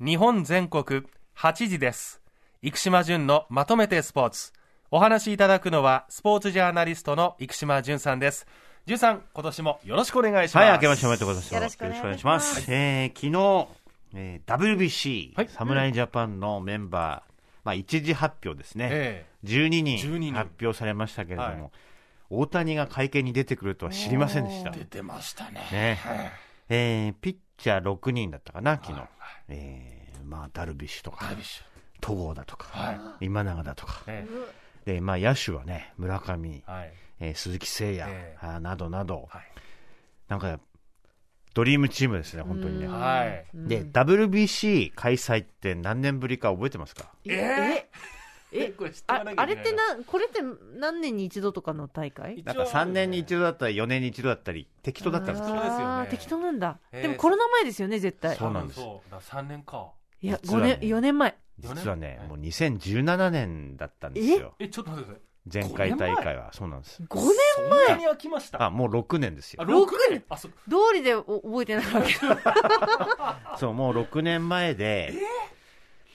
日本全国8時です。生島淳のまとめてスポーツ。お話しいただくのはスポーツジャーナリストの生島淳さんです。淳さん今年もよろしくお願いします。はい、明けましておめでとうございます。よろしくお願いします。よろしくお願い。えー昨日、えー WBC、はい。侍ジャパンのメンバー、まあ、一時発表ですね。え12 12人人。発表されましたけれども、はい。大谷が会見に出てくるとは知りませんでした。え出てましたね。ね。はいえーピッチャー6人だったかな、昨日。はい。えーまあ、ダルビッシュとか戸郷だとか、ュはい。今永だとか。えで、まあ、野手はね、村上、えはい。えー鈴木誠也、ええ。あーなどなど、はい。なんか、ドリームチームですね、本当にね。はい。で、WBC 開催って何年ぶりか覚えてますか？ええ これ知っておああれってなこれって何年に一度とかの大会？なんか3年に一度だったり4年に一度だったり適当だったんですよ。適当ですよね。適当なんだ、えーでもコロナ前ですよね絶対。そうなんです。そうだ3年か。いや5実はね。年4年前。実はねもう2017年だったんですよ。えちょっと待ってください。前回大会は。そうなんです。5年そんなに飽きました？あもう6年ですよ。あ六年？あそ通りでお覚えてないわけ。そうもう6年前で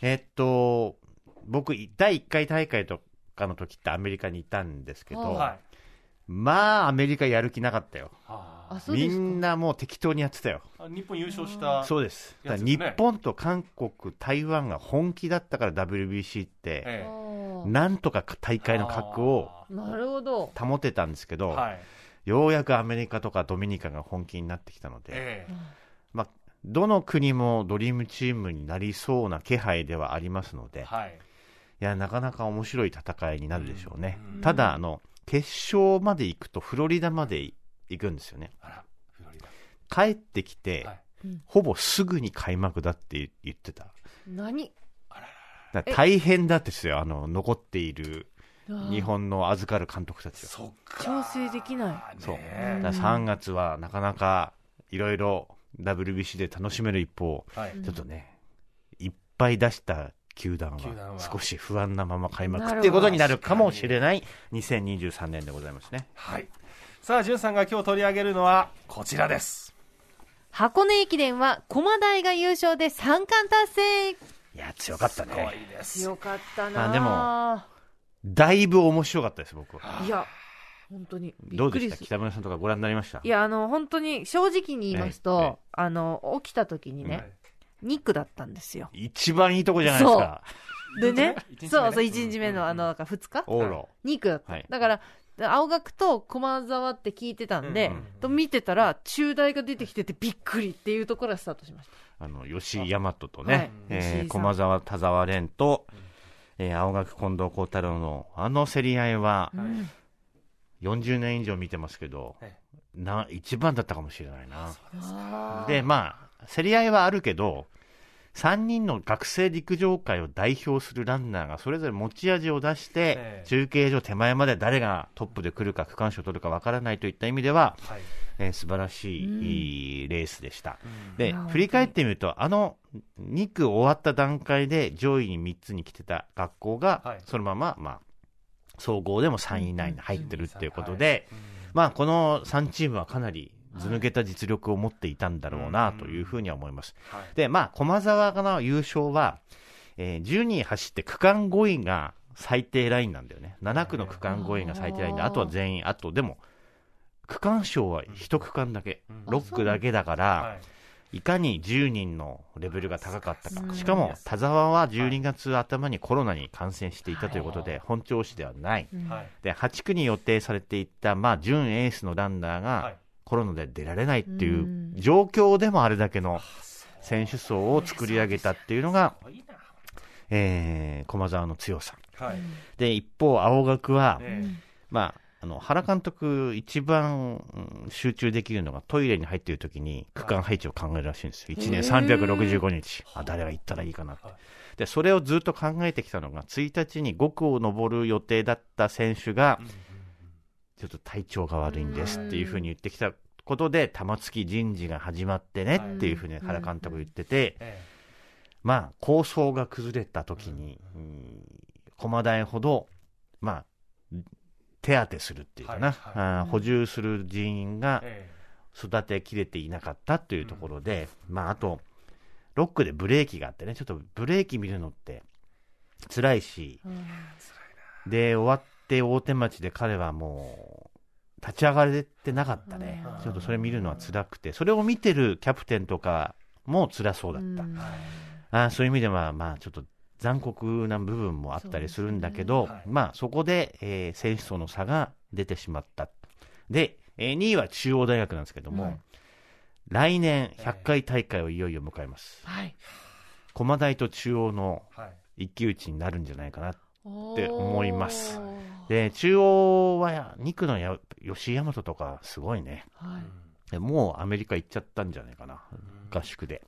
えっと僕第1回大会とかの時ってアメリカにいたんですけど、ははい。まあアメリカやる気なかったよ。あみんなもう適当にやってたよ。あ日本優勝したそうです。ね。日本と韓国台湾が本気だったから WBC って、えあー。なんとか大会の格をなるほど。保てたんですけど、はい。ようやくアメリカとかドミニカが本気になってきたので、ええ。まあ、どの国もドリームチームになりそうな気配ではありますので、はいいやなかなか面白い戦いになるでしょうね。うん。ただあの、決勝まで行くとフロリダまで行くんですよね。あらフロリダ。帰ってきて、はい。ほぼすぐに開幕だって言ってた。何？大変だってですよ、あの残っている日本の預かる監督たちは。そっか。調整できない。そう。ねだから3月はなかなかいろいろ WBC で楽しめる一方、はい。ちょっとね、いっぱい出した球団はは。少し不安なまま開幕なるほど。っていうことになるかもしれない2023年でございますね。はい。さあ、じゅんさんが今日取り上げるのはこちらです。箱根駅伝は駒大が優勝で三冠達成。いや、強かったすごいね。です。強かったな。あでもだいぶ面白かったです、僕は。いや本当に。びどうでした？北村さんとかご覧になりました？いやあの本当に正直に言いますと、ええ。あの起きた時にね、はい2区だったんですよ。一番いいとこじゃないですか。でね そうそう1日目のあのなん。か2日？往路。2区だった、はい。だから青学と駒沢って聞いてたんで、と見てたら中大が出てきててびっくりっていうところがスタートしました。あの、吉井大和とはい。ね、駒沢田沢蓮と、えー青学近藤幸太郎のあの競り合いは、うん。40年以上見てますけどえ、な、一番だったかもしれないな。で、まあ、競り合いはあるけど、3人の学生陸上界を代表するランナーがそれぞれ持ち味を出してええ、中継所手前まで誰がトップで来るか、区間賞を取るかわからないといった意味では、はい。えー素晴らしい、うんいいレースでした。うん。で振り返ってみると、あの2区終わった段階で上位に3つに来てた学校が、はい。そのまま、まあ、総合でも3位以内に入ってるっていうことはで、うん。まあ、この3チームはかなりず抜けた実力を持っていたんだろうなというふうには思います。はい。で、まあ、駒沢の優勝は、えー12位走って区間5位が最低ラインなんだよね。7区の区間5位が最低ラインで、あとは全員、あと。でも、区間賞は1区間だけ、うん。6区だ。けだから、はい。いかに10人のレベルが高かったか。うんしかも、田沢は12月頭にコロナに感染していたということで、本調子ではない。うん。はい。で、8区に予定されていた、まあ、準エースのランナーがはい、コロナで出られないっていううん状況でもあれだけの選手層を作り上げたっていうのが、えー、駒沢の強さ。はい。で、一方、青学は、ねまあ、あの、原監督、一番うん集中できるのがトイレに入っている時に区間配置を考えるらしいんですよ。1年365日。あ、誰が行ったらいいかなってはい。で、それをずっと考えてきたのが、1日に5区を登る予定だった選手がちょっと体調が悪いんですっていうふうに言ってきたことで、玉突き人事が始まってねっていうふうに原監督言ってて、えまあ、構想が崩れた時に、うん。駒大ほど、まあ、手当てするっていうかな、はいはい。あー補充する人員がええ。育てきれていなかったというところで、まあ、あと、6区でブレーキがあってね、ちょっとブレーキ見るのって辛いし、で、終わって大手町で彼はもう、立ち上がれてなかったね。ちょっとそれ見るのは辛くて、それを見てるキャプテンとかも辛そうだった。あーそういう意味では、まあ、ちょっと残酷な部分もあったりするんだけど、ねはいまあ、そこで、えー選手層の差が出てしまった。で、えー2位は中央大学なんですけども、はい来年100回大会をいよいよ迎えます。はい。駒大と中央のはい。一騎打ちになるんじゃないかな。って思います。で、中央は2区のや吉井大和とかすごいね。はい。でもうアメリカ行っちゃったんじゃないかな。合宿で。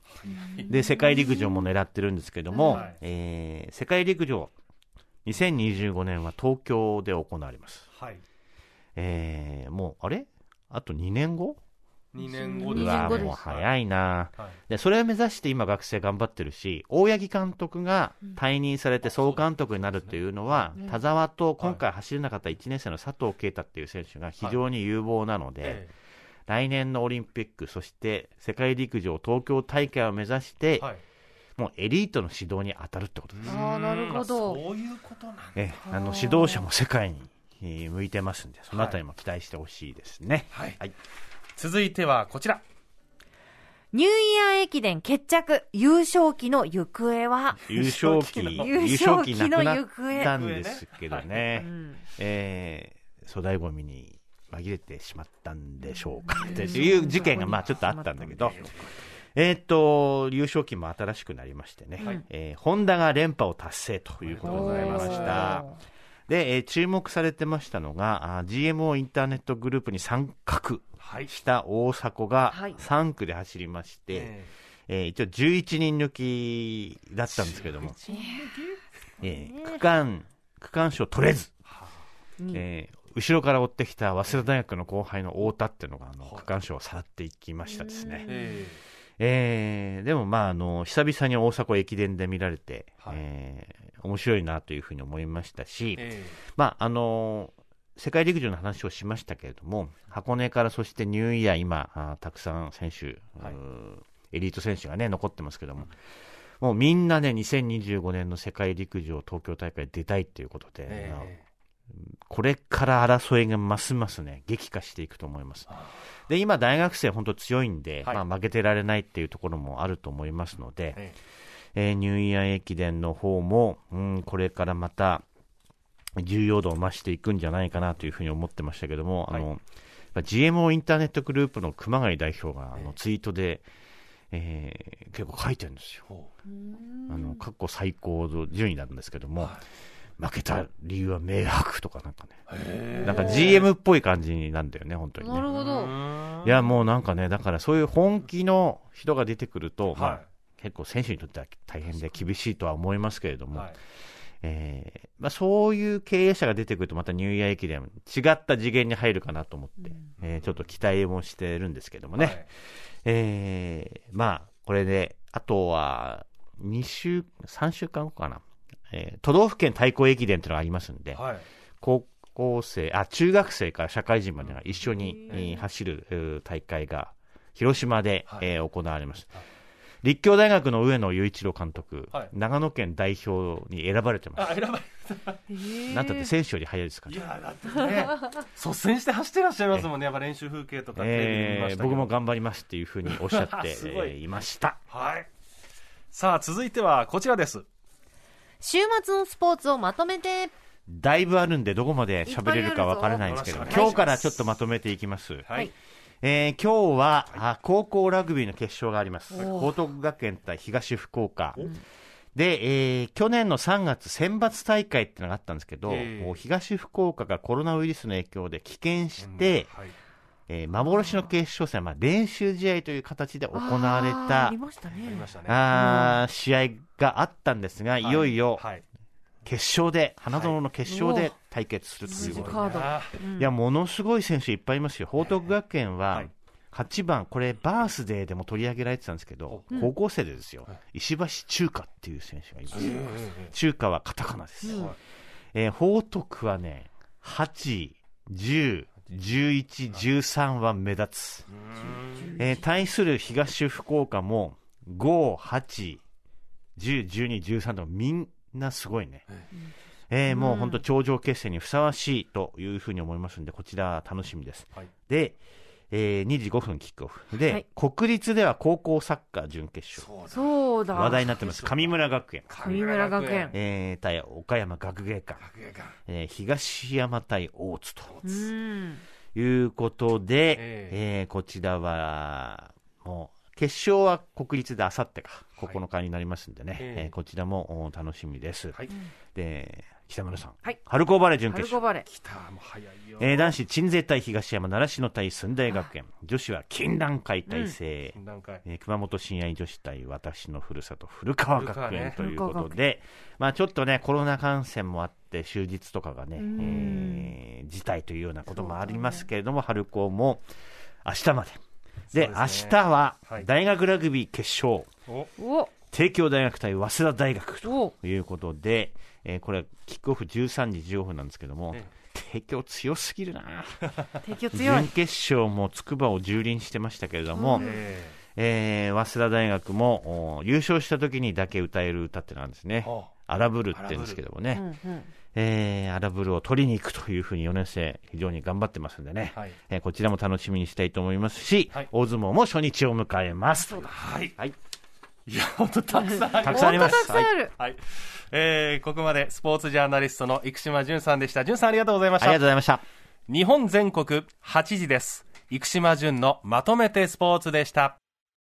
で、世界陸上も狙ってるんですけども、はいえー世界陸上、2025年は東京で行われます。はい。えーもう、あれ？あと2年後？2年後二うわ、年後ですもう早いな。はい。で、それを目指して今学生頑張ってるし、大八木監督が退任されて総監督になるっていうのは、田沢と今回走れなかった1年生の佐藤圭太っていう選手が非常に有望なので、え来年のオリンピック、そして世界陸上東京大会を目指してえ、はい。もうエリートの指導に当たるってことです。あーなるほどうんそういうことなんだ。えあの指導者も世界にえー向いてますんで、そのあたりも期待してほしいですね。はいはい。続いてはこちら。ニューイヤー駅伝決着、優勝旗の行方は？優勝旗、優 優勝旗の勝旗なくな行方ったんですけどね。うん。えー粗大ごみに紛れてしまったんでしょうか。っていう事件がまあちょっとあったんだけど、えーっと、優勝旗も新しくなりましてね、はい。えーホンダが連覇を達成ということでございましおた。で、えー注目されてましたのが、あー GMO インターネットグループに参画はい。した大迫がはい。3区で走りまして、ええ。ー一応11人抜きだったんですけども、えー区間、区間賞取れず、にえー後ろから追ってきた早稲田大学の後輩の太田っていうのがあの区間賞をさらっていきましたですね。ええーでもまああの久々に大迫駅伝で見られて、はい。えー面白いなというふうに思いましたし、えまああの世界陸上の話をしましたけれども箱根からそしてニューイヤー今あーたくさん選手、はい。エリート選手がね残ってますけども、もうみんなね2025年の世界陸上東京大会出たいっていうことで、えまあえこれから争いがますますね、激化していくと思います。で、今、大学生、本当強いんで、はい。まあ、負けてられないっていうところもあると思いますので、え。えーニューイヤー駅伝の方も、うん、これからまた、重要度を増していくんじゃないかなというふうに思ってましたけども、はいあ GMO インターネットグループの熊谷代表が、あええの、ツイートで、えー結構書いてるんですよ。ほあの、過去最高順位なんですけども、は負けた理由は明白とかなんかね、なんか GM っぽい感じなんだよね、本当にね。なるほど。いや、もうなんかね、だからそういう本気の人が出てくると、まあは、結構選手にとっては大変で厳しいとは思いますけれどい。も、はい。えーまあ、そういう経営者が出てくると、またニューイヤー駅伝、違った次元に入るかなと思って、えーちょっと期待もしてるんですけどもね、はい。えーまあ、これで、あとは、2週、3週間後かな、えー都道府県対抗駅伝というのがありますんで、はい。高校生、あ、中学生から社会人までが一緒に、走るえー大会が広島で、はい。えー行われます。はい。立教大学の上野雄一郎監督、はい長野県代表に選ばれてまあ、選ばす。なんたって選手より早いですから。いや、だってね、率先して走ってらっしゃいますもんね。やっぱ練習風景とかえー僕も頑張りますっていうふうにおっしゃって、えーいました。はい。さあ、続いてはこちらです。週末のスポーツをまとめて。だいぶあるんで、どこまで喋れるかわからないんですけど、今日からちょっとまとめていきます。はい。えー今日は、あ高校ラグビーの決勝があります。報徳学園対東福岡。で、えー去年の3月選抜大会っていうのがあったんですけど、えー東福岡がコロナウイルスの影響で棄権して、はい。えー幻の決勝戦、まあ、練習試合という形で行われたありましたね。あ試合があったんですが、いよいよはい。決勝で、花園の決勝で対決するということで、いや、ものすごい選手いっぱいいますよ。報徳学園ははい。8番、これバースデーでも取り上げられてたんですけど、う。ん高校生でですよ。はい、石橋中華っていう選手がいます。え中華はカタカナです。うん。えー報徳はね、8、10、11、13は目立つ。えー対する東福岡も、5、8、10、12、13とみんなすごいね。えーもう本当頂上決戦にふさわしいというふうに思いますんで、こちら楽しみです。はいで、えー2時5分キックオフ。で、はい国立では高校サッカー準決勝。そうだ。話題になってます。神村学園。神村学園えー、対岡山学芸館。学芸館えー東山対大津とうん。いうことで、ええーこちらは、もう、決勝は国立であさってか、9日になりますんでね、ええ。えーこちらもお楽しみです。はい。で、北村さん、はい。春高バレー準決勝。春子バレー。来たもう早いよ。えー男子、鎮西対東山、習志野対駿台学園。女子は金蘭会対西、金蘭会。えー熊本親愛女子対私のふるさと古川学園ということで、まあちょっとね、コロナ感染もあって、終日とかがね、ん。えー辞退というようなこともありますけれども、春高も明日まで。で、明日ははい。大学ラグビー決勝、帝京大学対早稲田大学とお。いうことで、えーこれ、キックオフ13時15分なんですけどもえ、帝京強すぎるな。提供強い。準。決勝も筑波を蹂躙してましたけれども、ええー早稲田大学もお優勝した時にだけ歌える歌ってなんですね。ー、おアラブルって言うんですけどもうね、んうん。えーアラブルを取りに行くというふうに4年生、非常に頑張ってますんでね、はい。えーこちらも楽しみにしたいと思いますし、はい。大相撲も初日を迎えます。はい。はい、いや本当たくさんありますたくさんあります。本当たくさんある。はい、えー、ここまでスポーツジャーナリストの生島淳さんでした。淳さんありがとうございましありがとうたございました。日本全国8時です。生島淳のまとめてスポーツでした